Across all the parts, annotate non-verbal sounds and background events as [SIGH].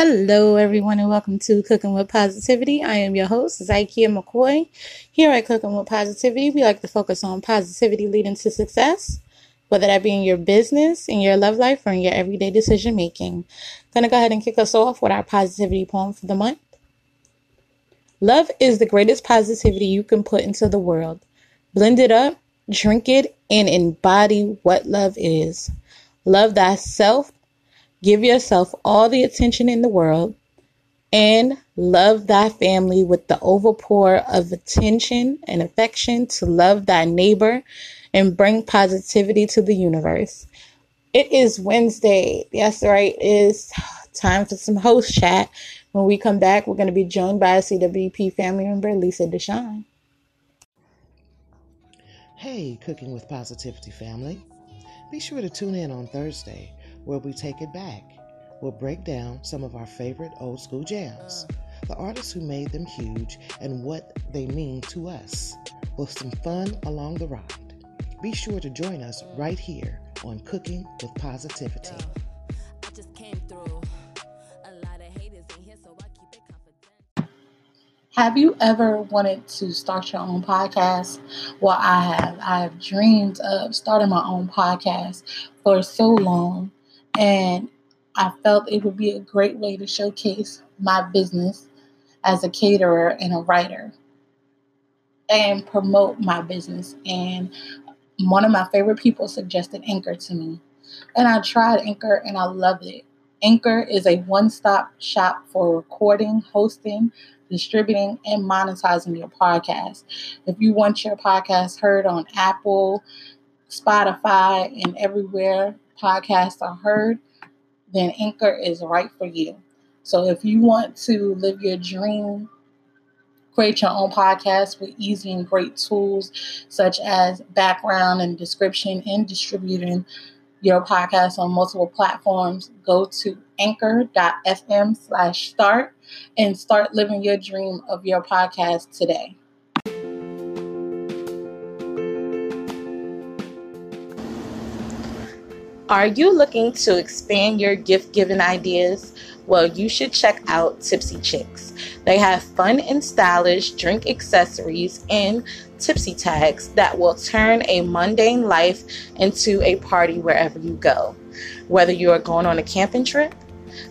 Hello, everyone, and welcome to Cooking with Positivity. I am your host, Zykia McCoy. Here at Cooking with Positivity, we like to focus on positivity leading to success, whether that be in your business, in your love life, or in your everyday decision making. Gonna go ahead and kick us off with our positivity poem for the month. Love is the greatest positivity you can put into the world. Blend it up, drink it, and embody what love is. Love thyself Give yourself all the attention in the world and love thy family with the overpour of attention and affection to love thy neighbor and bring positivity to the universe. It is Wednesday. Yes, right. It is time for some host chat. When we come back, we're going to be joined by a CWP family member, Lisa Deshawn. Hey, Cooking with Positivity family. Be sure to tune in on Thursday where we take it back. We'll break down some of our favorite old school jams, the artists who made them huge, and what they mean to us, with some fun along the ride. Be sure to join us right here on Cooking with Positivity. Have you ever wanted to start your own podcast? Well, I have. I have dreamed of starting my own podcast for so long and I felt it would be a great way to showcase my business as a caterer and a writer and promote my business. And one of my favorite people suggested Anchor to me. And I tried Anchor and I loved it. Anchor is a one stop shop for recording, hosting, distributing, and monetizing your podcast. If you want your podcast heard on Apple, Spotify, and everywhere podcasts are heard, then Anchor is right for you. So if you want to live your dream, create your own podcast with easy and great tools such as background and description and distributing your podcast on multiple platforms, go to anchor.fm slash start and start living your dream of your podcast today. Are you looking to expand your gift giving ideas? Well, you should check out Tipsy Chicks. They have fun and stylish drink accessories and tipsy tags that will turn a mundane life into a party wherever you go. Whether you are going on a camping trip,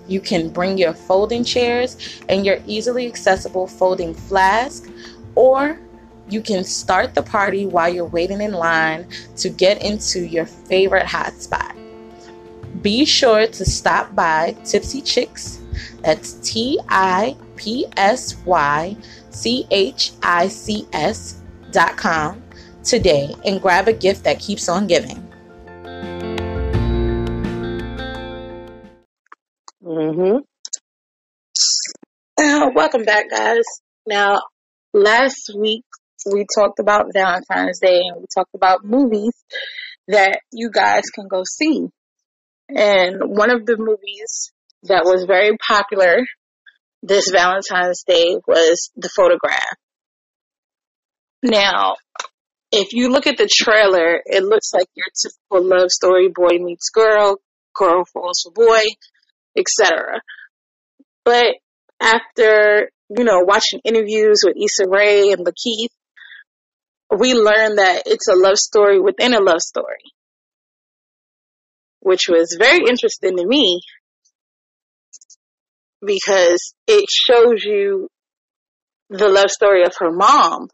you can bring your folding chairs and your easily accessible folding flask, or you can start the party while you're waiting in line to get into your favorite hotspot. Be sure to stop by Tipsy Chicks. That's T I P S Y C H I C S dot com today and grab a gift that keeps on giving. Mm-hmm. Uh, welcome back, guys. Now, last week we talked about Valentine's Day and we talked about movies that you guys can go see. And one of the movies that was very popular this Valentine's Day was The Photograph. Now, if you look at the trailer, it looks like your typical love story boy meets girl, girl falls for boy, etc. But after, you know, watching interviews with Issa Rae and LaKeith, we learned that it's a love story within a love story which was very interesting to me because it shows you the love story of her mom.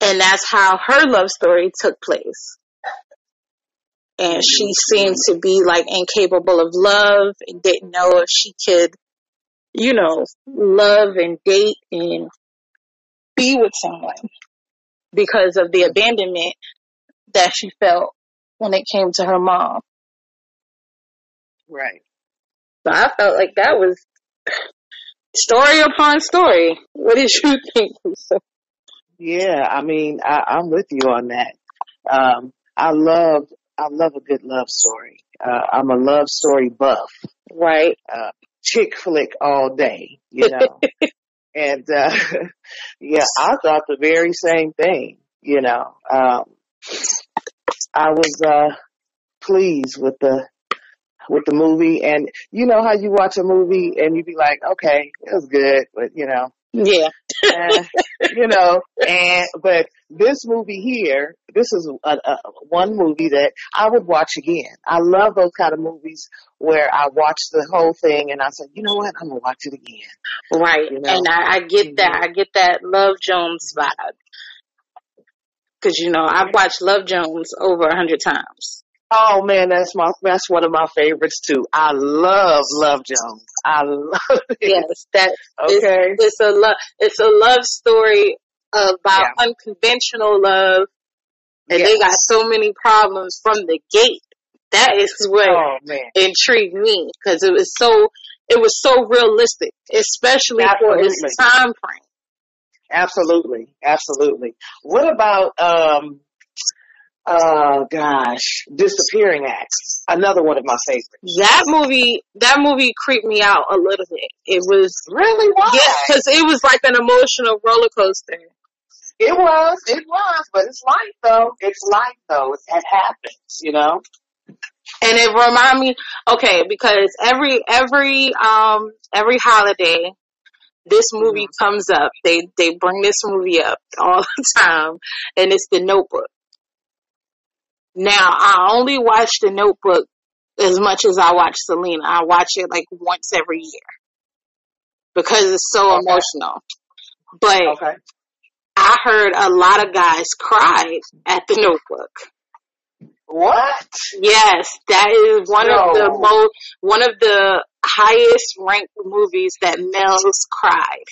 And that's how her love story took place. And she seemed to be like incapable of love and didn't know if she could, you know, love and date and be with someone because of the abandonment that she felt when it came to her mom. Right. So I felt like that was [CLEARS THROAT] story upon story. What did you [LAUGHS] think, Yeah, I mean, I, am with you on that. Um, I love, I love a good love story. Uh, I'm a love story buff. Right. Uh, chick flick all day, you know. [LAUGHS] and, uh, [LAUGHS] yeah, I thought the very same thing, you know. Um, I was uh, pleased with the with the movie. And you know how you watch a movie and you be like, okay, it was good, but you know, Yeah. eh, you know, and but this movie here, this is a, a, one movie that I would watch again. I love those kind of movies where I watch the whole thing and I say, you know what, I'm gonna watch it again. Right. You know? And I, I get that. I get that Love Jones vibe. Cause you know, I've watched Love Jones over a hundred times. Oh man, that's my that's one of my favorites too. I love Love Jones. I love it. Yes, that Okay. it's a love it's a love story about unconventional love and they got so many problems from the gate. That is what Oh intrigued me because it was so it was so realistic, especially for its time frame. Absolutely. Absolutely. What about um uh gosh, Disappearing Act. Another one of my favorites. That movie, that movie creeped me out a little bit. It was Really? Why? yeah, because it was like an emotional roller coaster. It was, it was, but it's life though. It's life though. It, it happens, you know? and it remind me okay because every every um every holiday this movie comes up they they bring this movie up [LAUGHS] all the time and it's the notebook. Now i only watch the notebook as much as i watch selena. I watch it like once every year because it's so Okay. emotional. But Okay. i heard a lot of guys cried at the notebook What? Yes, that is one of the most one of the highest ranked movies that males cried.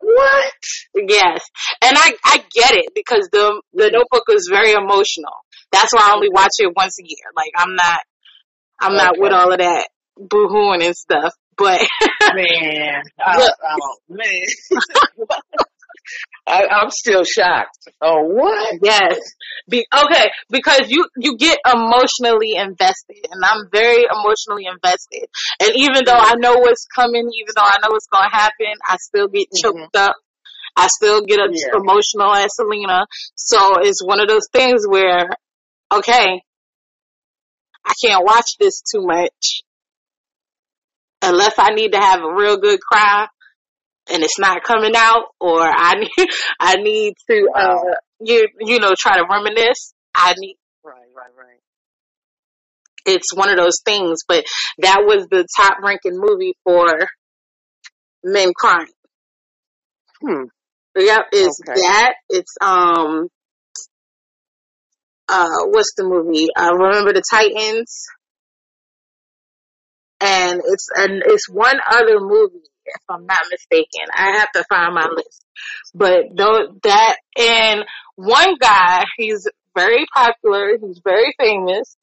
What? Yes, and I I get it because the the Notebook is very emotional. That's why I only watch it once a year. Like I'm not I'm not with all of that boohooing and stuff. But [LAUGHS] Man. I, Look. oh, man. [LAUGHS] I, I'm still shocked. Oh, what? yes, be okay because you you get emotionally invested, and I'm very emotionally invested. And even though I know what's coming, even though I know what's going to happen, I still get choked up. I still get Mm-hmm. Yeah. emotional as Selena. So it's one of those things where, okay, I can't watch this too much unless I need to have a real good cry and it's not coming out or I [LAUGHS] need, I need to, uh, you, you know, try to reminisce. I need, Right, right, right. it's one of those things, but that was the top ranking movie for men crying. Hmm. Yep, it's Okay. that. It's um uh what's the movie? Uh Remember the Titans. And it's and it's one other movie, if I'm not mistaken. I have to find my list. But though that and one guy, he's very popular, he's very famous,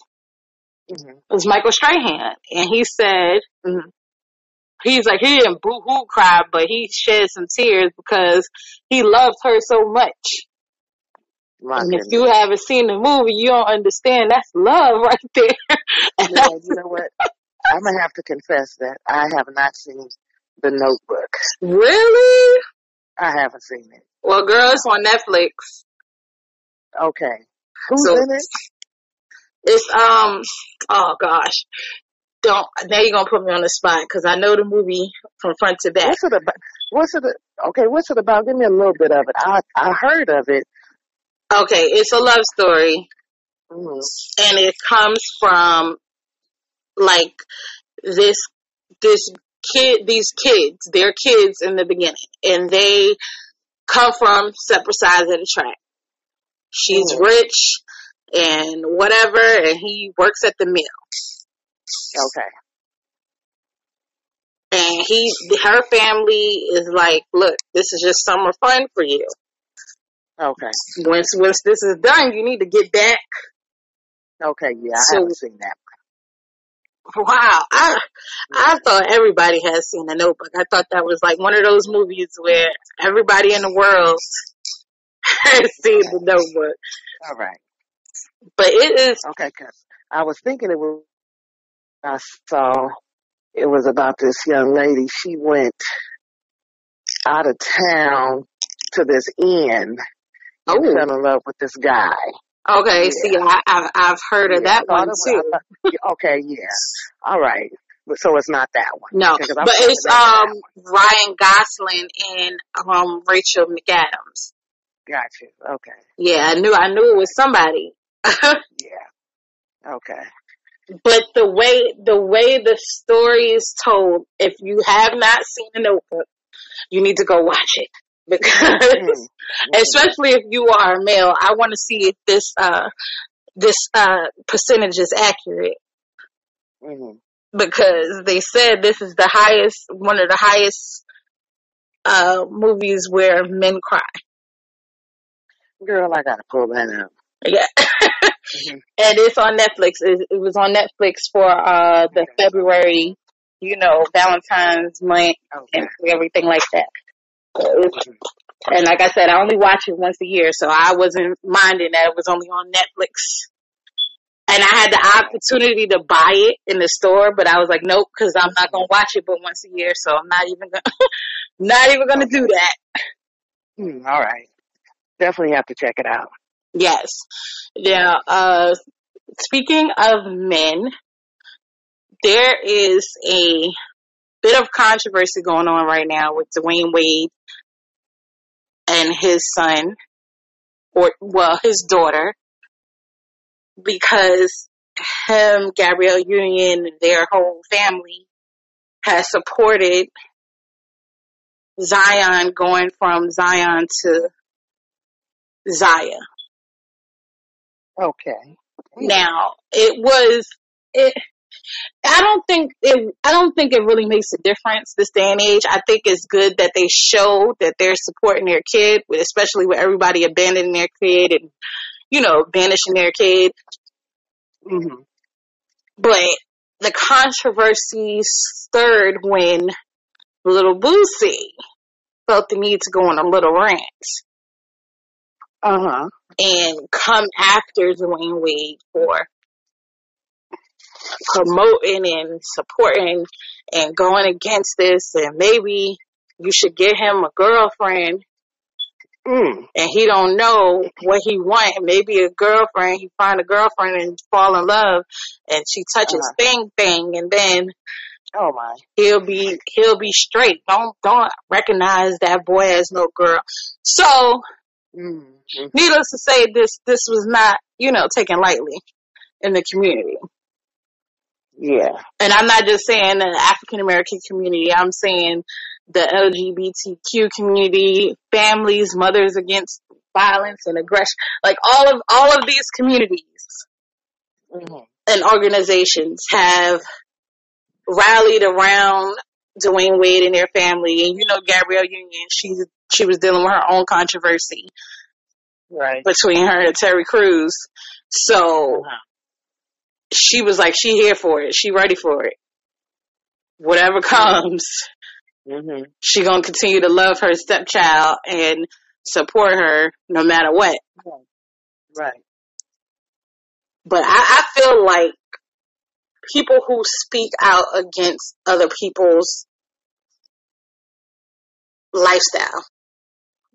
hmm is Michael Strahan. And he said Mhm. he's like he didn't boo hoo cry, but he shed some tears because he loved her so much. My And if you haven't seen the movie, you don't understand. That's love [LAUGHS] right there. And Yeah, you know what? I'm gonna have to confess that I have not seen the Notebook. really? I haven't seen it. Well, girl, it's on Netflix. Okay, who's So- in it? It's um, oh gosh, don't now you're gonna put me on the spot because I know the movie from front to back. What's it about? What's it? Okay, what's it about? Give me a little bit of it. I I heard of it. Okay, it's a love story, Mm, and it comes from like this this kid, these kids, they're kids in the beginning, and they come from separate sides of the track. She's Mhm. rich and whatever, and he works at the mill. Okay. And he, her family is like, look, this is just summer fun for you. Okay. Once, once this is done, you need to get back. Okay. Yeah, I So- haven't seen that. [LAUGHS] Wow, I, I thought everybody has seen the Notebook. I thought that was like one of those movies where everybody in the world [LAUGHS] has seen the Notebook. All right. But it is, Okay, 'cause I was thinking it was. I saw it was about this young lady. She went out of town to this inn and oh, fell in love with this guy. Okay, yeah. see, I, have I've heard of yeah, that one too. [LAUGHS] okay, yeah, all right. So it's not that one. No, but it's um Ryan Gosling and um Rachel McAdams. Gotcha. Okay. Yeah, I knew I knew it was somebody. [LAUGHS] yeah. Okay. But the way the way the story is told, if you have not seen the Notebook, you need to go watch it because, mm-hmm. [LAUGHS] especially if you are a male, I want to see if this uh this uh percentage is accurate. Mm-hmm. Because they said this is the highest, one of the highest uh movies where men cry. Girl, I gotta pull that up. Yeah. mm-hmm. [LAUGHS] And it's on Netflix. It, it, was on Netflix for uh the. February, you know, Valentine's month okay. and everything like that. And like I said, I only watch it once a year, so I wasn't minding that it was only on Netflix. And I had the opportunity to buy it in the store, but I was like, nope, because I'm not gonna watch it but once a year, so I'm not even gonna, [LAUGHS] not even gonna do that. Hmm, all right definitely have to check it out. Yes. Now, uh, speaking of men, there is a bit of controversy going on right now with Dwyane Wade and his son, or well, his daughter, because him, Gabrielle Union, their whole family has supported Zion going from Zion to Zaya. Okay. Now it was it. I don't think it. I don't think it really makes a difference this day and age. I think it's good that they show that they're supporting their kid, especially with everybody abandoning their kid and you know banishing their kid. Mm-hmm. But the controversy stirred when little Boosie felt the need to go on a little rant. Uh-huh. And come after Dwyane Wade for promoting and supporting and going against this and maybe you should get him a girlfriend mm. and he don't know what he want maybe a girlfriend he find a girlfriend and fall in love and she touches uh-huh. thing thing and then oh my he'll be he'll be straight don't don't recognize that boy as no girl so mm. Mm-hmm. Needless to say, this this was not, you know, taken lightly in the community. Yeah. And I'm not just saying the African American community. I'm saying the LGBTQ community, families, mothers against violence and aggression, like all of all of these communities mm-hmm. and organizations have rallied around Dwyane Wade and their family. And you know Gabrielle Union, she's she was dealing with her own controversy right. between her and Terry Crews. So uh-huh. She was like, she here for it. She ready for it. Whatever comes, mm-hmm. she gonna continue to love her stepchild and support her no matter what. Right. But I, I feel like people who speak out against other people's lifestyle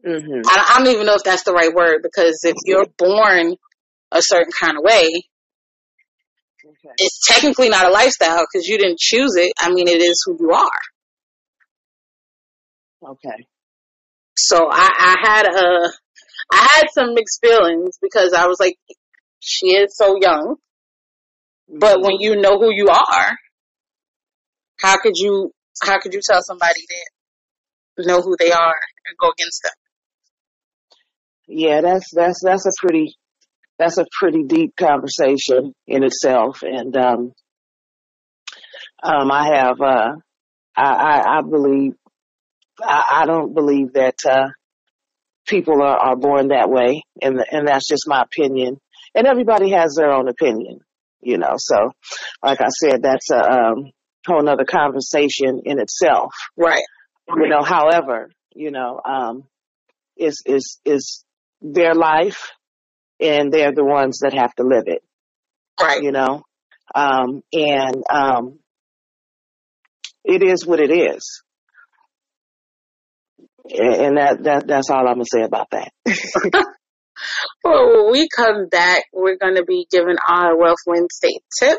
Mm-hmm. I, I, don't even know if that's the right word because if you're born a certain kind of way, okay. it's technically not a lifestyle because you didn't choose it. I mean, it is who you are. Okay. So I, I had a, I had some mixed feelings because I was like, she is so young, but mm-hmm. when you know who you are, how could you, how could you tell somebody that know who they are and go against them? yeah, that's that's that's a pretty that's a pretty deep conversation in itself, and um, um, I have uh, I, I I believe I, I don't believe that uh, people are, are born that way, and and that's just my opinion. And everybody has their own opinion, you know. So, like I said, that's a um, whole other conversation in itself, right? You know. However, you know, um, is is is their life and they're the ones that have to live it. Right. You know? Um, and, um, it is what it is. And that, that, that's all I'm gonna say about that. [LAUGHS] Well, when we come back, we're going to be giving our Wealth Wednesday tip.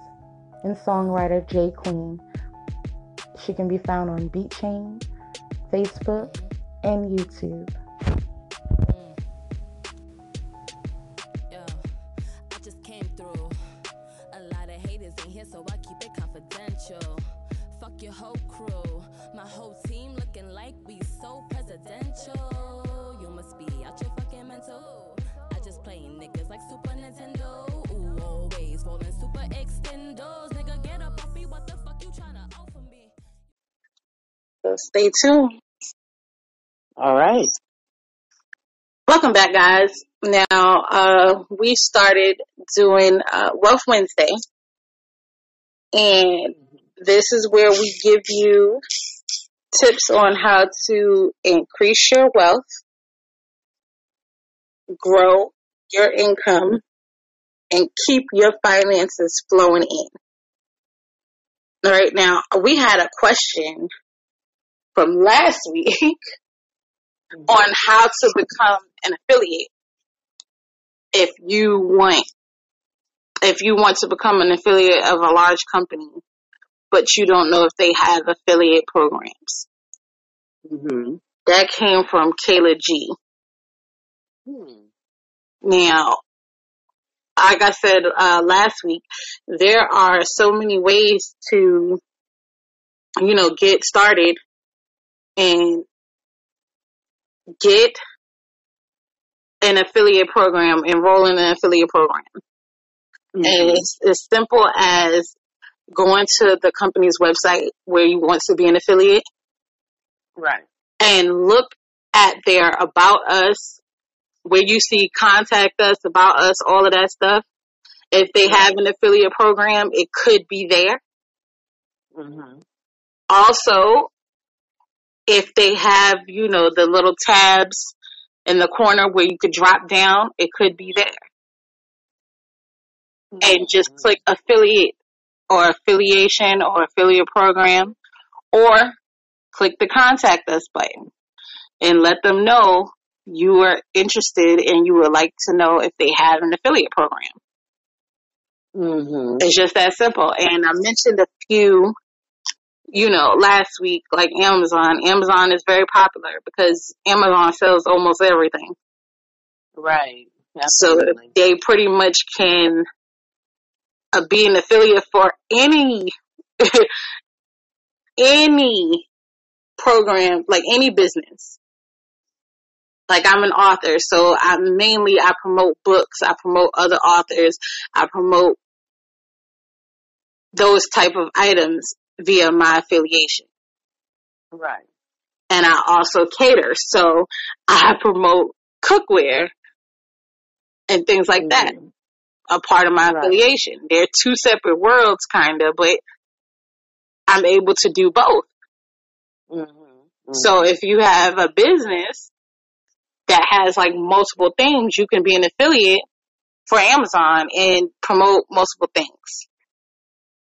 and songwriter Jay Queen. She can be found on BeatChain, Facebook, and YouTube. Stay tuned. All right. Welcome back, guys. Now, uh, we started doing uh, Wealth Wednesday, and this is where we give you tips on how to increase your wealth, grow your income, and keep your finances flowing in. All right, now we had a question from last week [LAUGHS] on how to become an affiliate if you want if you want to become an affiliate of a large company but you don't know if they have affiliate programs. Mm-hmm. That came from Kayla G. Hmm. Now, like I said uh, last week, there are so many ways to, you know, get started and get an affiliate program, enroll in an affiliate program. Mm-hmm. And it's as simple as going to the company's website where you want to be an affiliate. Right. And look at their about us, where you see contact us, about us, all of that stuff. If they have an affiliate program, it could be there. Mm-hmm. Also, if they have, you know, the little tabs in the corner where you could drop down, it could be there. Mm-hmm. And just click affiliate or affiliation or affiliate program, or click the contact us button and let them know you are interested and you would like to know if they have an affiliate program. Mm-hmm. It's just that simple. And I mentioned a few, you know, last week, like Amazon. Amazon is very popular because Amazon sells almost everything. Right. Absolutely. So they pretty much can uh, be an affiliate for any [LAUGHS] any program, like any business. Like I'm an author, so I mainly I promote books, I promote other authors, I promote those type of items via my affiliation. Right. And I also cater, so I promote cookware and things like mm-hmm. that a part of my right. affiliation. They're two separate worlds, kind of, but I'm able to do both. Mm-hmm. Mm-hmm. So if you have a business that has like multiple things, you can be an affiliate for Amazon and promote multiple things.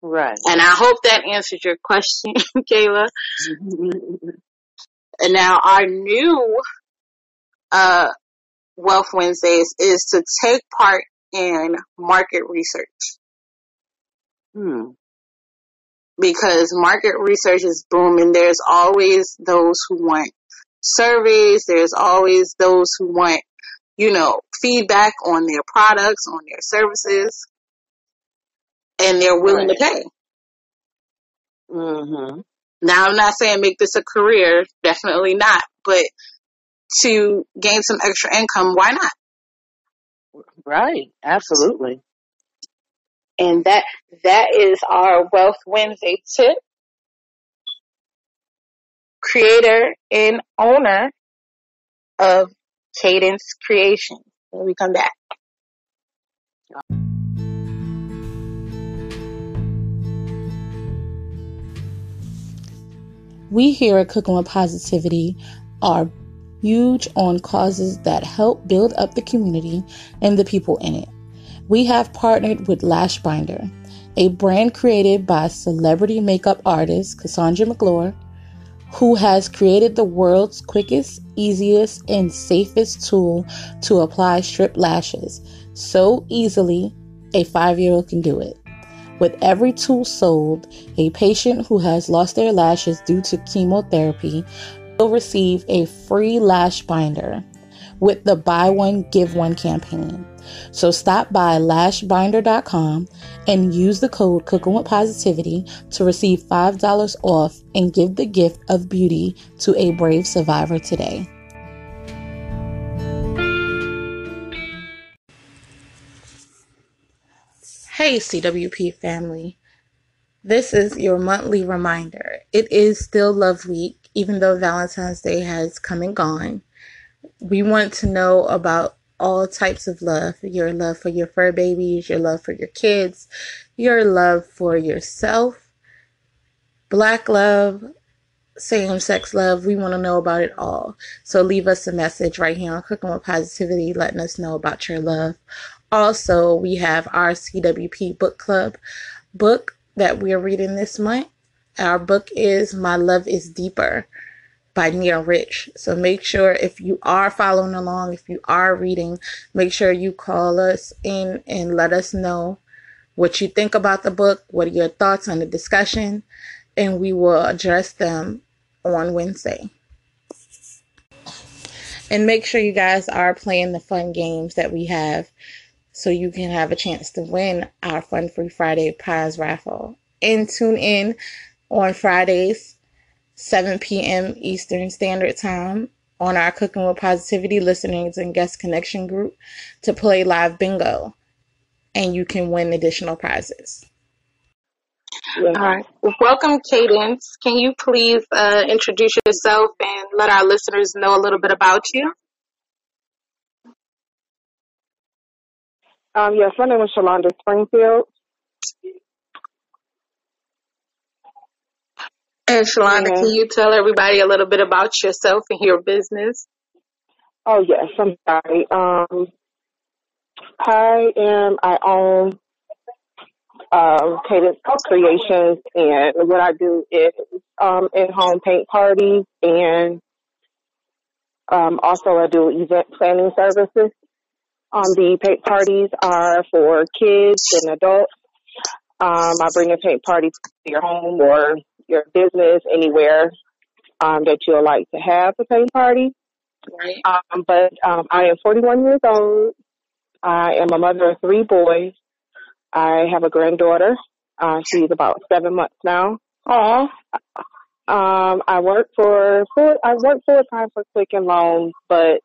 Right. And I hope that answered your question, [LAUGHS] Kayla. [LAUGHS] and now our new uh, Wealth Wednesdays is to take part in market research. Hmm. Because market research is booming. There's always those who want surveys. There's always those who want, you know, feedback on their products, on their services, and they're willing right. to pay. Mm-hmm. Now, I'm not saying make this a career, definitely not, but to gain some extra income, why not? Right. Absolutely. And that that is our Wealth Wednesday tip. creator and owner of Kadence Kreation. When we come back. We here at Cooking with Positivity are huge on causes that help build up the community and the people in it. We have partnered with Lashbinder, a brand created by celebrity makeup artist Cassandra McClure, who has created the world's quickest, easiest, and safest tool to apply strip lashes so easily a five year old can do it. With every tool sold, a patient who has lost their lashes due to chemotherapy will receive a free lash binder with the buy one, give one campaign. So stop by lashbinder.com and use the code Cooking with Positivity to receive $5 off and give the gift of beauty to a brave survivor today. Hey, CWP family. This is your monthly reminder. It is still Love Week, even though Valentine's Day has come and gone. We want to know about all types of love your love for your fur babies, your love for your kids, your love for yourself, black love, same sex love. We want to know about it all. So leave us a message right here on Cooking with Positivity, letting us know about your love. Also, we have our CWP book club book that we are reading this month. Our book is My Love is Deeper by Neil Rich. So make sure if you are following along, if you are reading, make sure you call us in and let us know what you think about the book, what are your thoughts on the discussion, and we will address them on Wednesday. And make sure you guys are playing the fun games that we have so you can have a chance to win our Fun Free Friday prize raffle. And tune in on Fridays 7 p.m. Eastern Standard Time on our Cooking with Positivity listeners and guest connection group to play live bingo, and you can win additional prizes. All right. Welcome, Cadence. Can you please uh, introduce yourself and let our listeners know a little bit about you? Um, yes, my name is Shalonda Springfield. And Shalonda, can you tell everybody a little bit about yourself and your business? Oh yes, I'm sorry. Um, I am. I own uh, Kadence Kreations, and what I do is um, in-home paint parties, and um, also I do event planning services. Um, the paint parties are for kids and adults. Um, I bring a paint party to your home or your business, anywhere um, that you would like to have a paint party. Right. Um, but um, I am 41 years old. I am a mother of three boys. I have a granddaughter. Uh, she's about seven months now. Aww. Um, I work for full. I work full time for Quicken Loans, but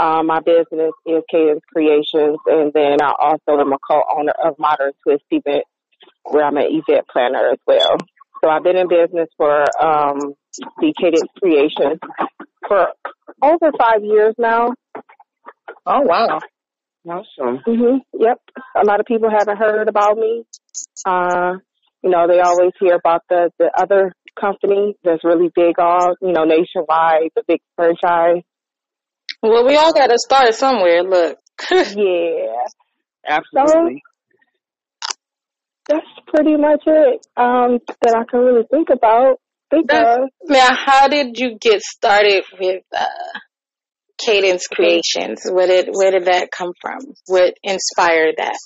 um, my business is Kadence Kreations, and then I also am a co-owner of Modern Twist Event, where I'm an event planner as well. So I've been in business for um, the Kadence Kreations for over five years now. Oh wow! Awesome. Mhm. Yep. A lot of people haven't heard about me. Uh, you know, they always hear about the the other company that's really big all you know nationwide, the big franchise. Well, we all got to start somewhere. Look. yeah. [LAUGHS] Absolutely. So, that's pretty much it um, that I can really think about. Think of. Now, how did you get started with uh, Kadence Kreations? Where did where did that come from? What inspired that?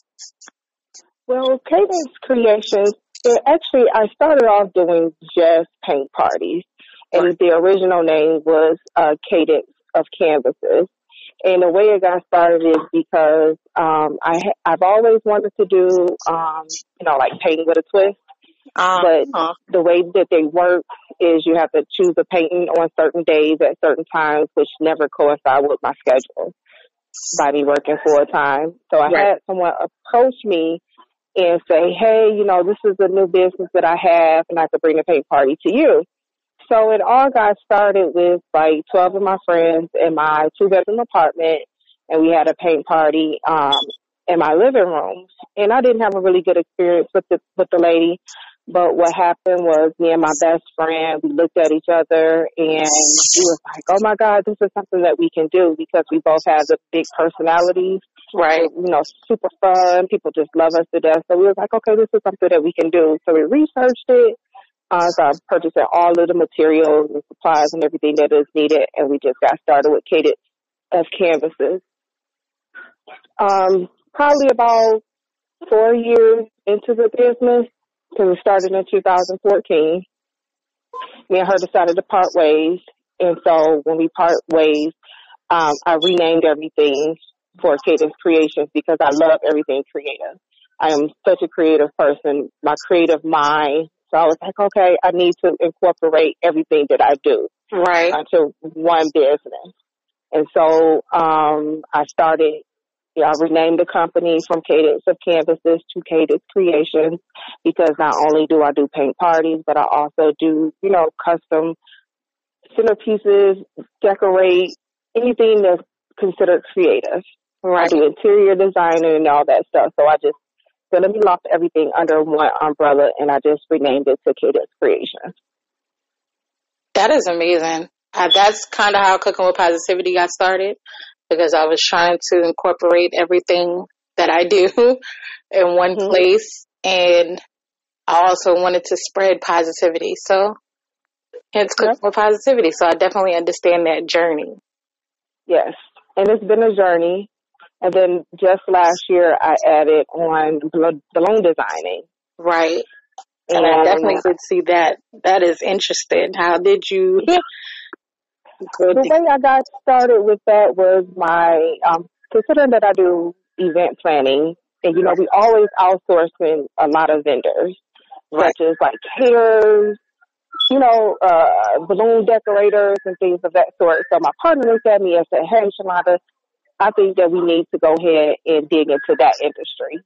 Well, Kadence Kreations. It actually, I started off doing just paint parties, and the original name was uh, Cadence of Canvases. And the way it got started is because um, I ha- I've always wanted to do um, you know like painting with a twist, uh, but uh. the way that they work is you have to choose a painting on certain days at certain times, which never coincide with my schedule by me working full time. So I right. had someone approach me and say, "Hey, you know, this is a new business that I have, and I could bring a paint party to you." So it all got started with like 12 of my friends in my two bedroom apartment and we had a paint party, um, in my living room. And I didn't have a really good experience with the, with the lady. But what happened was me and my best friend, we looked at each other and we was like, oh my God, this is something that we can do because we both have the big personalities. Right. You know, super fun. People just love us to death. So we was like, okay, this is something that we can do. So we researched it. Uh, so I purchased all of the materials and supplies and everything that is needed. And we just got started with Cadence as canvases. Um, probably about four years into the business, because we started in 2014. Me and her decided to part ways. And so when we part ways, um, I renamed everything for Kadence Kreations because I love everything creative. I am such a creative person, my creative mind. So I was like, okay, I need to incorporate everything that I do Right. into one business. And so um, I started, yeah, I renamed the company from Cadence of Canvases to Kadence Kreations because not only do I do paint parties, but I also do, you know, custom centerpieces, decorate, anything that's considered creative. I Right. do interior designing and all that stuff. So I just, so let me lump everything under one umbrella and I just renamed it to Kadence Kreations. That is amazing. Uh, that's kind of how Cooking with Positivity got started because I was trying to incorporate everything that I do [LAUGHS] in one Mhm. place. And I also wanted to spread positivity. So it's Cooking Yep. with Positivity. So I definitely understand that journey. Yes. And it's been a journey. And then just last year, I added on bal- balloon designing. Right. And I definitely did see that. That is interesting. How did you [LAUGHS] the way I got started with that was my, um, considering that I do event planning, and you know, we always outsourcing a lot of vendors, Right. such as like caterers, you know, uh, balloon decorators and things of that sort. So my partner looked at me and said, hey, Shalonda, I think that we need to go ahead and dig into that industry.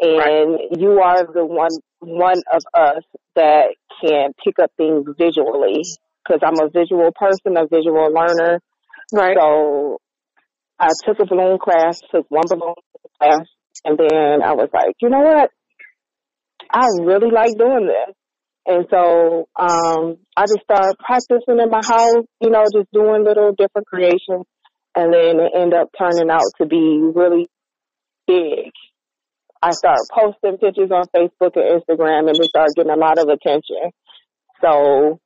And you are the one, one of us that can pick up things visually because I'm a visual person, a visual learner. Right. So I took a balloon class, took one balloon class, and then I was like, you know what? I really like doing this. And so um I just started practicing in my house, you know, just doing little different creations and then it ended up turning out to be really big. I started posting pictures on Facebook and Instagram and it started getting a lot of attention. So,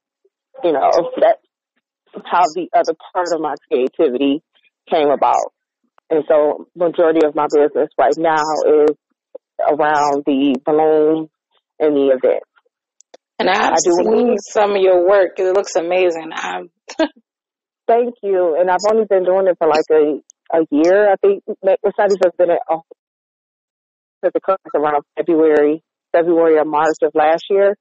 you know, that's how the other part of my creativity came about. And so majority of my business right now is around the balloons and the events. And I've I do seen some of your work. It looks amazing. I'm, [LAUGHS] Thank you. And I've only been doing it for like a a year. I think Mercedes has been at oh, the class around February, February or March of last year.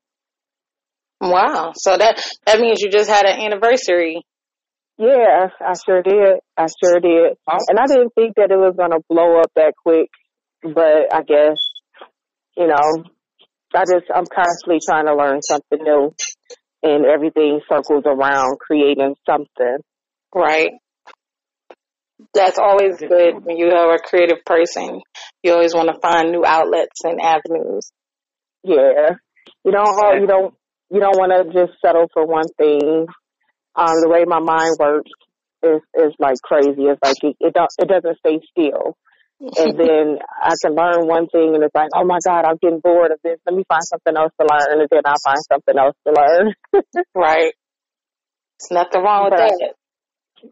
wow. So that that means you just had an anniversary. Yeah, I sure did. I sure did. And I didn't think that it was gonna blow up that quick, but I guess you know, I just I'm constantly trying to learn something new, and everything circles around creating something. Right. That's always good when you are a creative person. You always want to find new outlets and avenues. Yeah. You don't you don't you don't want to just settle for one thing. Um, the way my mind works is is like crazy. It's like it, it don't it doesn't stay still. And [LAUGHS] then I can learn one thing and it's like, oh my God, I'm getting bored of this. Let me find something else to learn and then I'll find something else to learn. [LAUGHS] Right. It's nothing wrong with Right. that.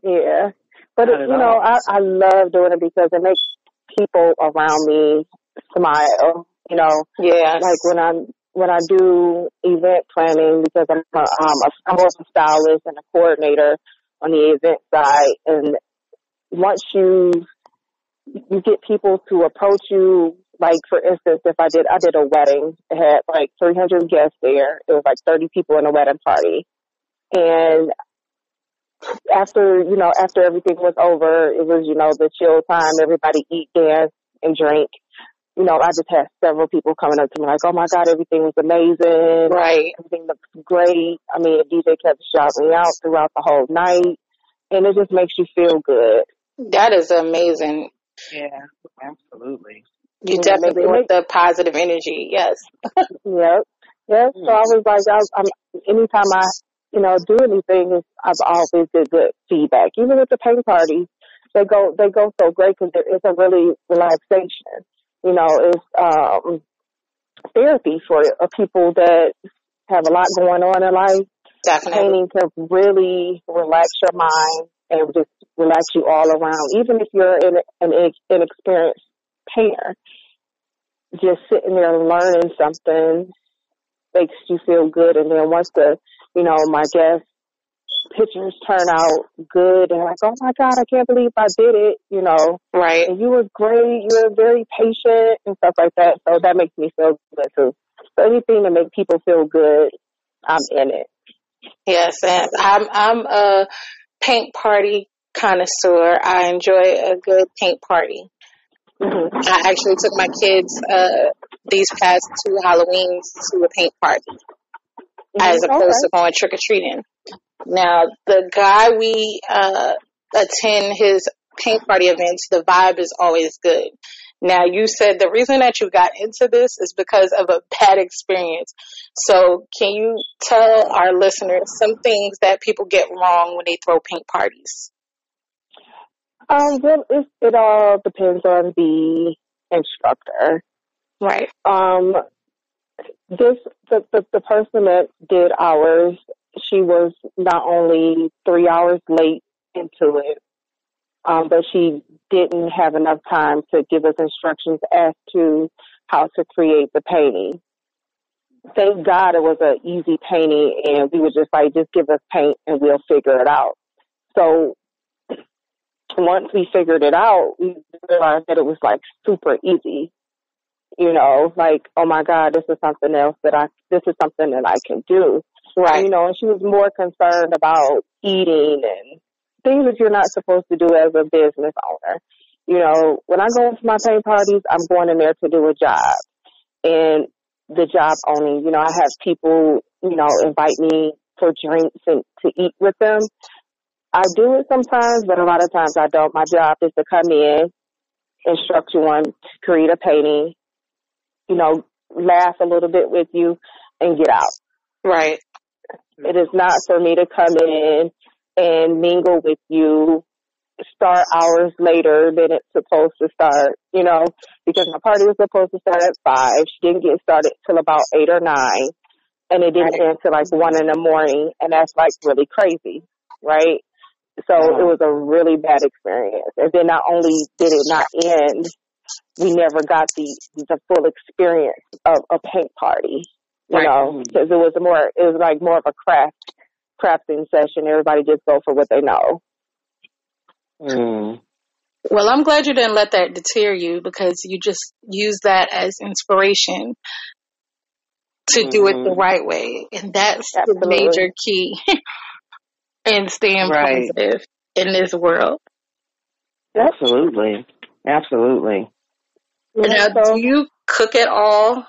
Yeah. But Not it, you know. I, I love doing it because it makes people around me smile. You know, Yeah. like when I'm when I do event planning because I'm a, um a, I'm also a stylist and a coordinator on the event side and once you you get people to approach you like for instance if I did I did a wedding it had like 300 guests there it was like 30 people in a wedding party and after you know after everything was over it was you know the chill time everybody eat dance and drink you know, I just had several people coming up to me like, "Oh my God, everything was amazing. Right. Everything looks great." I mean, the DJ kept shouting me out throughout the whole night, and it just makes you feel good. That is amazing. Yeah, absolutely. You mm-hmm. Yeah, definitely want the positive energy. Yes. Yep. Yep. So hmm. I was like, I, I'm, anytime I, you know, do anything, I've always get good feedback. Even with the paint parties, they go, they go so great because it's a really relaxation. You know, it's, um, therapy for uh, people that have a lot going on in life. Definitely. Painting can really relax your mind and just relax you all around. Even if you're an, an inexperienced painter, just sitting there learning something makes you feel good. And then once the, you know, my guest pictures turn out good and like, oh my God, I can't believe I did it, you know, Right. and you were great, you were very patient and stuff like that. So that makes me feel good too. So anything to make people feel good, I'm in it. Yes, and I'm I'm a paint party connoisseur. I enjoy a good paint party. hmm I actually took my kids uh these past two Halloweens to a paint party as Mhm. opposed to going trick or treating. Now the guy we uh attend his paint party events, the vibe is always good. Now you said the reason that you got into this is because of a bad experience. So can you tell our listeners some things that people get wrong when they throw paint parties? Um, well, it, it all depends on the instructor. Right. Um, this the, the the person that did ours, she was not only three hours late into it, um, but she didn't have enough time to give us instructions as to how to create the painting. Thank God it was an easy painting, and we were just like, just give us paint and we'll figure it out. So [CLEARS THROAT] once we figured it out, we realized that it was like super easy. You know, like, oh my God, this is something else that I, this is something that I can do. Right. You know, and she was more concerned about eating and things that you're not supposed to do as a business owner. You know, when I go to my paint parties, I'm going in there to do a job. And the job only, you know, I have people, you know, invite me for drinks and to eat with them. I do it sometimes, but a lot of times I don't. My job is to come in, instruct you on to create a painting, you know, laugh a little bit with you and get out. Right. It is not for me to come in and mingle with you, start hours later than it's supposed to start, you know, because my party was supposed to start at five. She didn't get started till about eight or nine and it didn't end till like one in the morning and that's like really crazy, right? So it uh-huh. was a really bad experience. And then not only did it not end, we never got the the full experience of a paint party. You Right. know, because it was more, it was like more of a craft crafting session. Everybody just go for what they know. Mm. Well, I'm glad you didn't let that deter you because you just use that as inspiration to do it the Mhm. right way. And that's the major key [LAUGHS] in staying Right. positive in this world. Absolutely. Absolutely. Now, so, do you cook at all?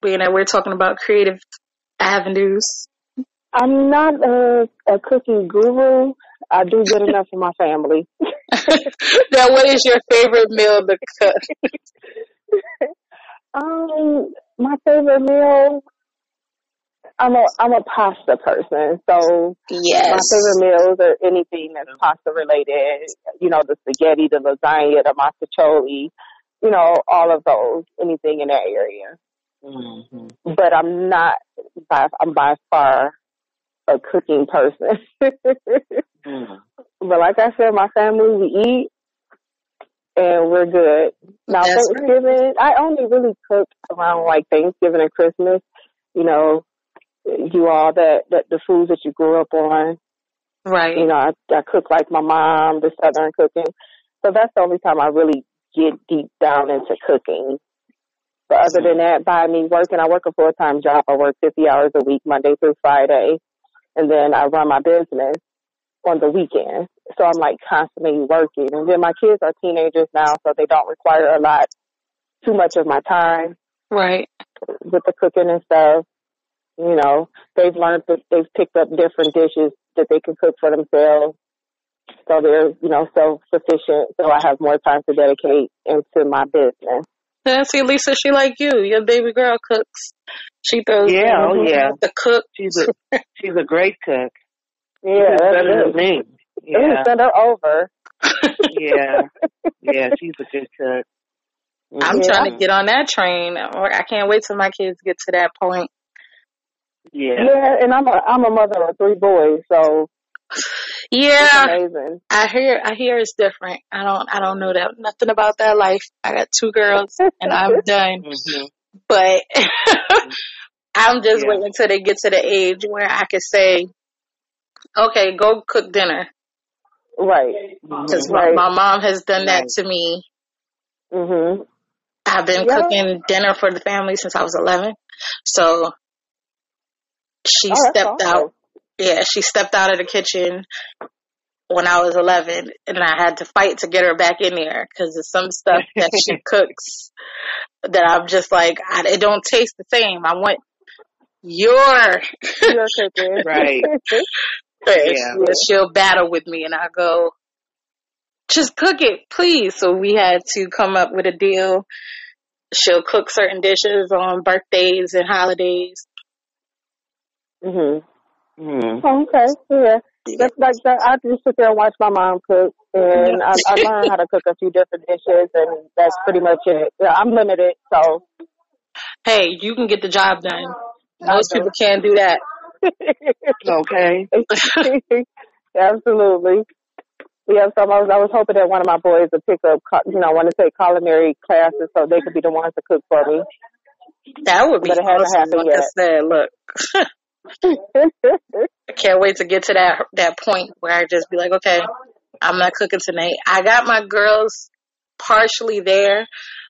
Being that we're talking about creative avenues. I'm not a, a cooking guru. I do good enough for my family. [LAUGHS] now, what is your favorite meal to cook? [LAUGHS] Um, my favorite meal. I'm a I'm a pasta person, so yes. my favorite meals are anything that's pasta related. You know, the spaghetti, the lasagna, the mostaccioli. You know, all of those. Anything in that area. hmm But I'm not. By, I'm by far a cooking person. Mm. But like I said, my family we eat and we're good. Now That's right. Thanksgiving, I only really cook around like Thanksgiving and Christmas. You know, you all that that the foods that you grew up on. Right. You know, I, I cook like my mom, the Southern cooking. So that's the only time I really get deep down into cooking. But other than that, by me working, I work a full time job. I work 50 hours a week, Monday through Friday, and then I run my business on the weekends. So I'm like constantly working. And then my kids are teenagers now, so they don't require a lot too much of my time Right. with the cooking and stuff. You know, they've learned that they've picked up different dishes that they can cook for themselves. So they're, you know, self sufficient. So I have more time to dedicate into my business. Yeah, see, Lisa, she like you. Your baby girl cooks. She throws Yeah, oh, yeah. the cook. She's a [LAUGHS] she's a great cook. Yeah, She's that's better than me. Me Yeah, send her over. yeah, yeah. [LAUGHS] She's a good cook. I'm Yeah. trying to get on that train. Or I can't wait till my kids get to that point. Yeah. Yeah, and I'm a I'm a mother of three boys, so [LAUGHS] it's Yeah, amazing. I hear. I hear it's different. I don't. I don't know that nothing about that life. I got two girls, and I'm [LAUGHS] done. hmm But [LAUGHS] I'm just Yeah. waiting until they get to the age where I can say, "Okay, go cook dinner." Right. Because Right. my, my mom has done that Right. to me. Mhm. I've been Yeah. cooking dinner for the family since I was 11. So she Oh, that's stepped awesome. Yeah, she stepped out of the kitchen when I was 11, and I had to fight to get her back in there because there's some stuff that she [LAUGHS] cooks that I'm just like, I, it don't taste the same. I want your You're cooking. [LAUGHS] Right. Yeah. She'll battle with me, and I go, just cook it, please. So we had to come up with a deal. She'll cook certain dishes on birthdays and holidays. mhm. Hmm Oh, okay. Yeah. That's like that. I just sit there and watch my mom cook, and I, I learned how to cook a few different dishes, and that's pretty much it. Yeah, I'm limited, so Hey, you can get the job done. Most people can't do that. [LAUGHS] Okay. [LAUGHS] Absolutely. Yeah, so I was, I was hoping that one of my boys would pick up, cu- you know, want to take culinary classes so they could be the ones to cook for me. That would be But it hasn't awesome. happened Like I said, look, [LAUGHS] I can't wait to get to that that point where I just be like, okay, I'm not cooking tonight. I got my girls partially there.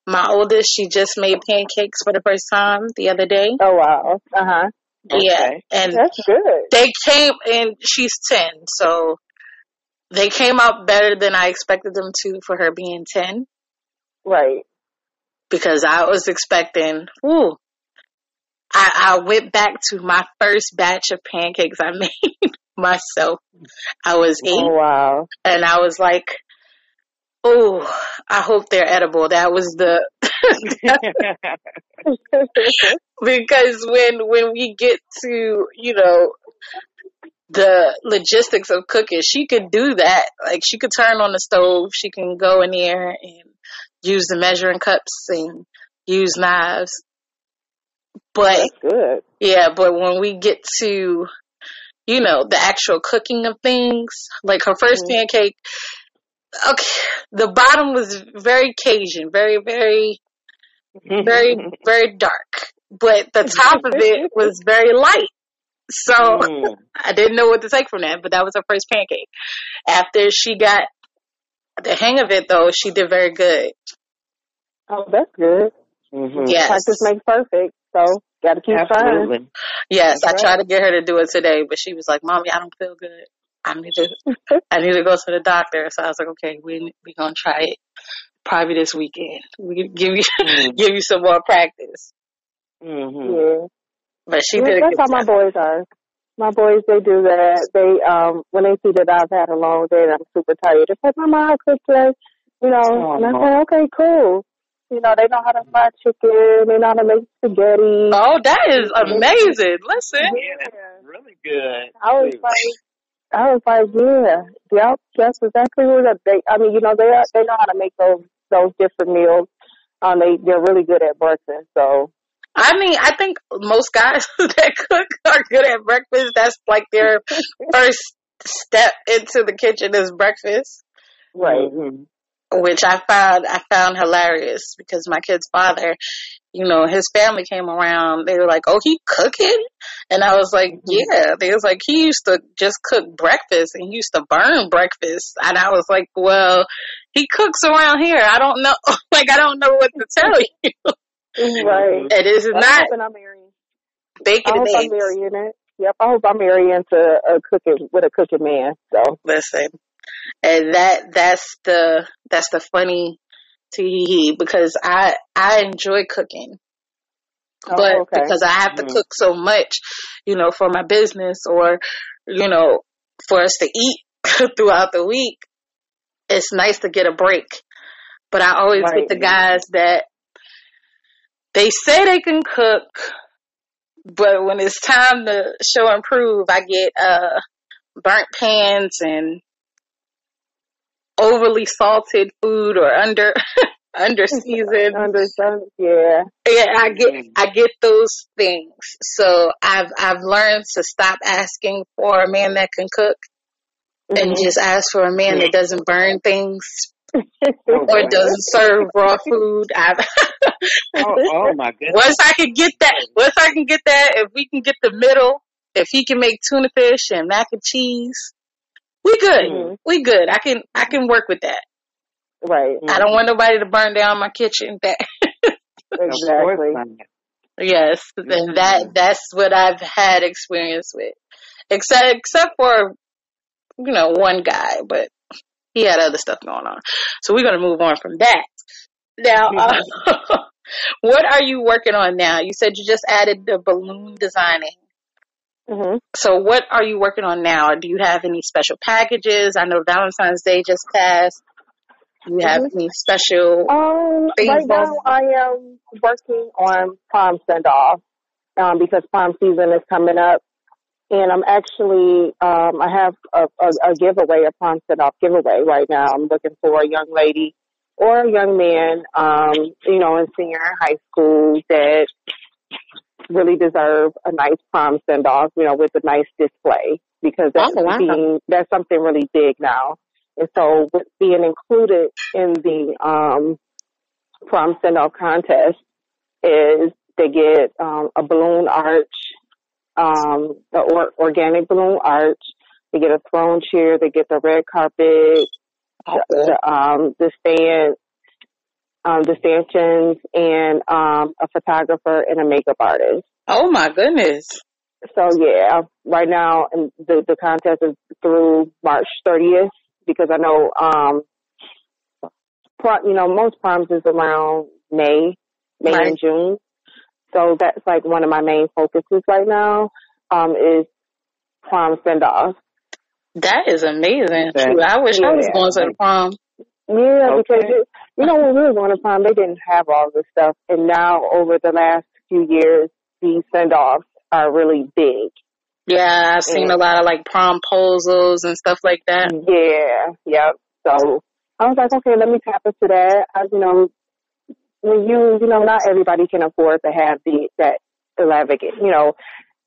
My oldest, she just made pancakes for the first time the other day. oh wow. Uh huh. Yeah, Okay. and That's good. they came and she's 10 so they came out better than i expected them to for her being 10 Right. because i was expecting ooh i, I went back to my first batch of pancakes i [LAUGHS] made myself. I was oh, eight Oh wow. and i was like oh i hope they're edible. That was the [LAUGHS] because when when we get to you know the logistics of cooking she could do that. Like she could turn on the stove. She can go in there and use the measuring cups and use knives but That's good. yeah but when we get to you know the actual cooking of things like her 1st Mhm. pancake okay the bottom was very cajun very very very very dark but the [LAUGHS] top of it was very light so Mm. [LAUGHS] I didn't know what to take from that, but that was her first pancake. After she got the hang of it, though, she did very good. Oh, that's good. Mhm. Yes, Practice makes perfect. So got to keep trying. Absolutely. yes. I That's tried to get her to do it today, but she was like, "Mommy, I don't feel good. I need to, I need to go to the doctor." So I was like, "Okay, we we gonna try it probably this weekend. We can give you Mm. [LAUGHS] give you some more practice." Mhm. Yeah. But she Yeah, did a that's good how my boys are. My boys, they do that. They, um, when they see that I've had a long day and I'm super tired, they say, Mama, I cooked today. You know, and I Aw. say, okay, cool. You know, they know how to fry chicken. They know how to make spaghetti. Oh, that is amazing! Listen, Yeah. Really good. I was like, I was like, yeah, yep, that's exactly what it- they. I mean, you know, they are, they know how to make those those different meals. Um, they they're really good at breakfast. So I mean, I think most guys [LAUGHS] that cook are good at breakfast. That's like their [LAUGHS] first step into the kitchen is breakfast, right, Mhm. Which I found I found hilarious because my kid's father, you know, his family came around. They were like, "Oh, he cooking," and I was like, mm-hmm. "Yeah." They was like, "He used to just cook breakfast and he used to burn breakfast," and I was like, "Well." He cooks around here. I don't know. [LAUGHS] Like I don't know what to tell you. right. It is not I'm marrying. I hope and I'm marrying it. Yep, I hope I'm marrying to a cooking with a cooking man. So Listen, and that that's the that's the funny Tee because I I enjoy cooking. Oh, but okay. because I have to Mm. cook so much, you know, for my business or, you know, for us to eat [LAUGHS] throughout the week, it's nice to get a break. But I always Right. get the guys that they say they can cook, but when it's time to show and prove, I get uh burnt pans and overly salted food or under [LAUGHS] under seasoned Understand? Yeah. yeah, I get Mhm. I get those things. So I've I've learned to stop asking for a man that can cook and Mhm. just ask for a man that doesn't burn things [LAUGHS] Oh, or doesn't serve raw food. I've [LAUGHS] Oh, oh my goodness. once I can get that, once I can get that, if we can get the middle, if he can make tuna fish and mac and cheese, we good. Mhm. We good. I can I can work with that. Right. I don't want nobody to burn down my kitchen. [LAUGHS] That Exactly. Yes, and that that's what I've had experience with, except except for you know one guy, but he had other stuff going on. So we're gonna move on from that. Now, [LAUGHS] uh, [LAUGHS] what are you working on now? You said you just added the balloon designing. Hmm So what are you working on now? Do you have any special packages? I know Valentine's Day just passed. Do you have any special? Um, Things right now on- I am working on prom send off um, because prom season is coming up, and I'm actually um, I have a, a, a giveaway, a prom send off giveaway right now. I'm looking for a young lady or a young man, um, you know, in senior high school that really deserve a nice prom send off, you know, with a nice display because that's Oh, wow. being that's something really big now. And so with being included in the um prom send off contest is they get um a balloon arch, um the or- organic balloon arch, they get a throne chair, they get the red carpet, the, the um the stand um the stanchions and um a photographer and a makeup artist. Oh my goodness! So yeah, right now the the contest is through March 30th because I know um prom, you know most proms is around May, May Right. and June. So that's like one of my main focuses right now um is prom send off. That is amazing. Okay. I wish I was going to the prom. Yeah, because it, you know when we were going to prom, they didn't have all this stuff, and now over the last few years, these send offs are really big. Yeah, I've seen Yeah. a lot of like prom promposals and stuff like that. Yeah, yep. So I was like, okay, let me tap into that. I, you know, when you, you know, not everybody can afford to have the that extravagant, you know,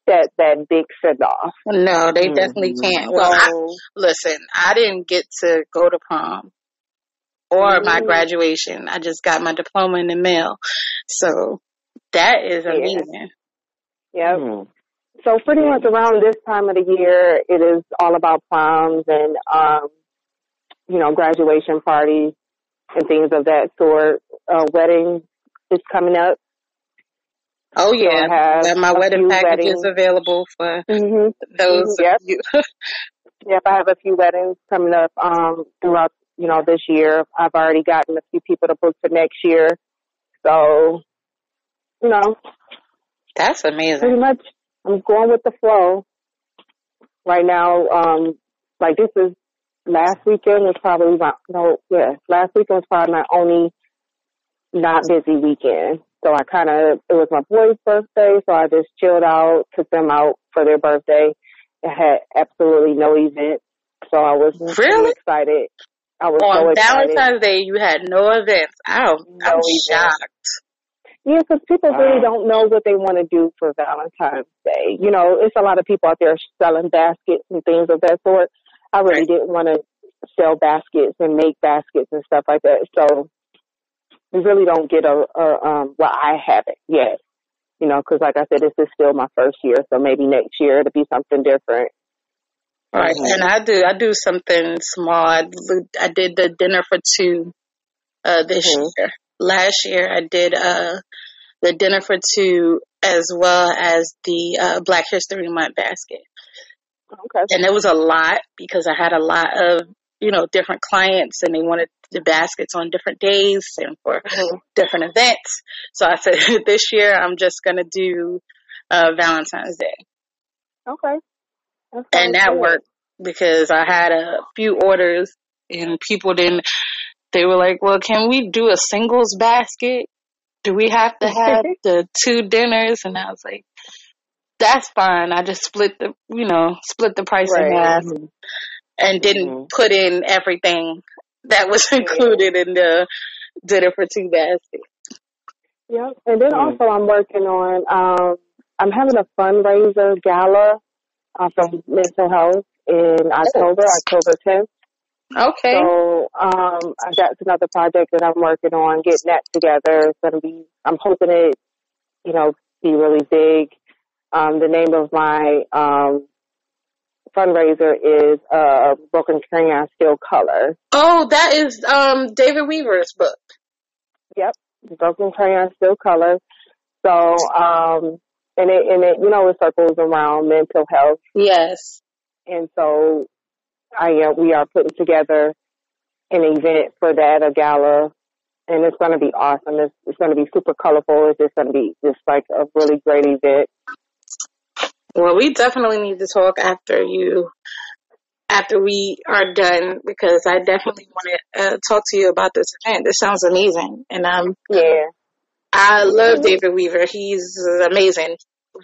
that that big send off. No, they definitely Mhm. can't. Well, I, listen, I didn't get to go to prom or my Mm. graduation. I just got my diploma in the mail. So that is Yeah. amazing. yep. Hmm. So pretty much around this time of the year, it is all about proms and um, you know, graduation parties and things of that sort. Uh, wedding is coming up. Oh yeah, I have my wedding package packages weddings. available for Mm-hmm. those Yep. of you. [LAUGHS] Yep, I have a few weddings coming up um throughout you know this year. I've already gotten a few people to book for next year, so you know That's amazing. pretty much I'm going with the flow right now. Um, like this is last weekend was probably my no yeah last weekend was probably my only not busy weekend. So I kind of it was my boy's birthday, so I just chilled out, took them out for their birthday. I had absolutely no event, so I was Really? excited. I was On excited. Valentine's Day, you had no events. I'm, No I'm events. shocked. Yeah, because people Wow. really don't know what they want to do for Valentine's Day. You know, it's a lot of people out there selling baskets and things of that sort. I really Right. didn't want to sell baskets and make baskets and stuff like that. So we really don't get a, a um, well, I haven't yet. You know, because like I said, this is still my first year, so maybe next year it'll be something different. Right, Mhm. and I do I do something small. I, I did the dinner for two uh, this Mhm. year. Last year I did uh, the dinner for two as well as the uh, Black History Month basket, Okay. and it was a lot because I had a lot of you know, different clients and they wanted the baskets on different days and for Mhm. different events. So I said, [LAUGHS] this year I'm just going to do uh, Valentine's Day. Okay. That And that good. worked because I had a few orders and people didn't, they were like, well, can we do a singles basket? Do we have to have [LAUGHS] the two dinners? And I was like, that's fine. I just split the, you know, split the price in Right. half and didn't Mhm. put in everything that was [LAUGHS] included in the dinner for two basket. Yep. And then Mm. also I'm working on um I'm having a fundraiser gala uh, for mental health in October, October tenth. Okay. So um that's another project that I'm working on, getting that together. It's gonna be I'm hoping it, you know, be really big. Um the name of my um fundraiser is uh Broken Crayon Still Color. Oh, that is um David Weaver's book. Yep, broken crayon, still color. So, um, and it, and it, you know, it circles around mental health. Yes. And so I, uh, we are putting together an event for that, a gala, and it's going to be awesome. It's, it's going to be super colorful. It's just going to be just like a really great event. Well, we definitely need to talk after you, after we are done, because I definitely want to uh, talk to you about this event. This sounds amazing, and um, Yeah. I love David Weaver. He's amazing.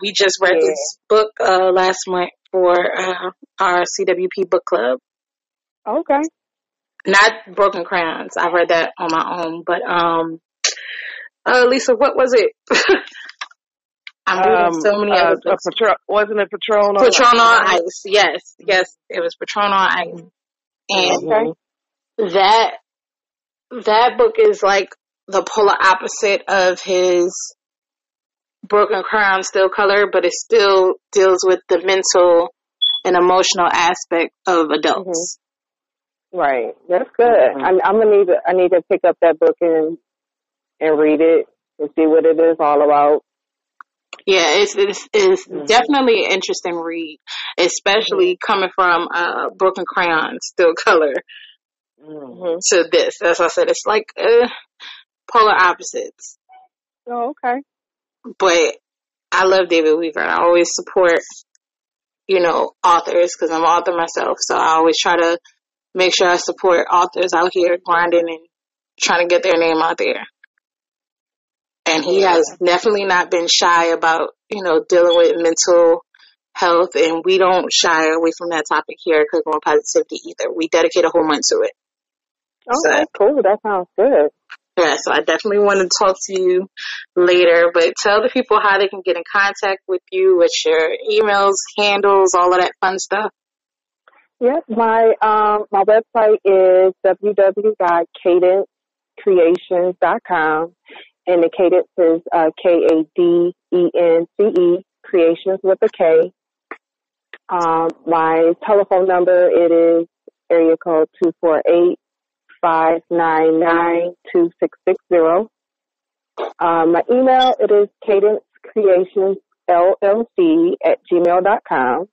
We just read Yeah. his book uh, last month for uh, our CWP book club. Okay. Not Broken Crayons. I read that on my own, but um, uh, Lisa, what was it? [LAUGHS] I'm reading Um, so many uh, other books. Patron, wasn't it Patron? on Patron on Ice? Ice. Yes, yes, it was Patron on Ice, and Okay. that that book is like the polar opposite of his Broken Crayon Still Color, but it still deals with the mental and emotional aspect of adults. Right. That's good. Mhm. I'm, I'm gonna need to, I need to pick up that book and and read it and see what it is all about. Yeah, it's it's, it's Mhm. definitely an interesting read, especially coming from uh, Broken Crayon Still Color Mm-hmm. to this. As I said, it's like uh, polar opposites. Oh, okay. But I love David Weaver. I always support, you know, authors because I'm an author myself. So I always try to make sure I support authors out here grinding and trying to get their name out there. And he has definitely not been shy about, you know, dealing with mental health. And we don't shy away from that topic here at Cooking with Positivity either. We dedicate a whole month to it. Oh, okay, cool. That sounds good. Yeah, so I definitely want to talk to you later, but tell the people how they can get in contact with you, with your emails, handles, all of that fun stuff. Yep. My um my website is www.kadencekreations.com and the Kadence is uh, K A D E N C E creations with a K. Um, my telephone number it is area code two four eight five nine nine two six six zero. Um, my email it is kadence kreations llc at gmail dot com.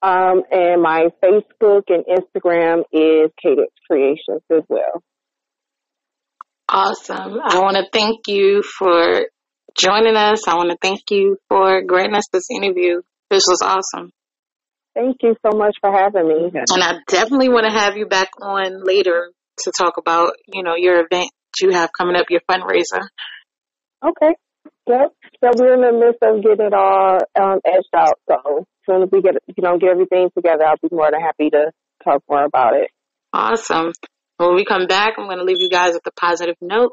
Um, and my Facebook and Instagram is Kadence Kreations as well. Awesome. I want to thank you for joining us. I want to thank you for granting us this interview. This was awesome. Thank you so much for having me. And I definitely want to have you back on later to talk about, you know, your event you have coming up, your fundraiser. Okay. Yep. So we're in the midst of getting it all um, edged out. So as soon as we get you know get everything together, I'll be more than happy to talk more about it. Awesome. When we come back, I'm going to leave you guys with a positive note.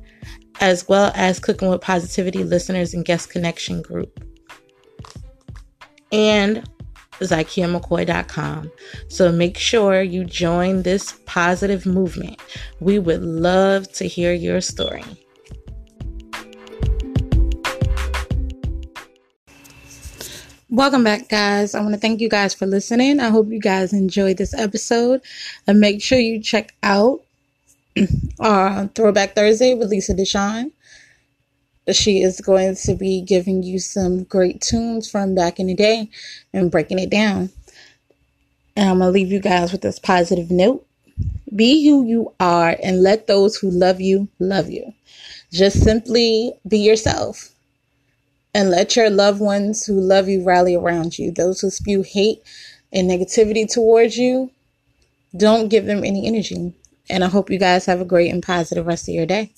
as well as Cooking with Positivity listeners and guest connection group. And ZykiaMcCoy.com. So make sure you join this positive movement. We would love to hear your story. Welcome back, guys. I want to thank you guys for listening. I hope you guys enjoyed this episode. And make sure you check out [CLEARS THROAT] uh, Throwback Thursday with Lisa Deshawn. She is going to be giving you some great tunes from back in the day and breaking it down. And I'm going to leave you guys with this positive note. Be who you are and let those who love you love you. Just simply be yourself and let your loved ones who love you rally around you. Those who spew hate and negativity towards you, don't give them any energy. And I hope you guys have a great and positive rest of your day.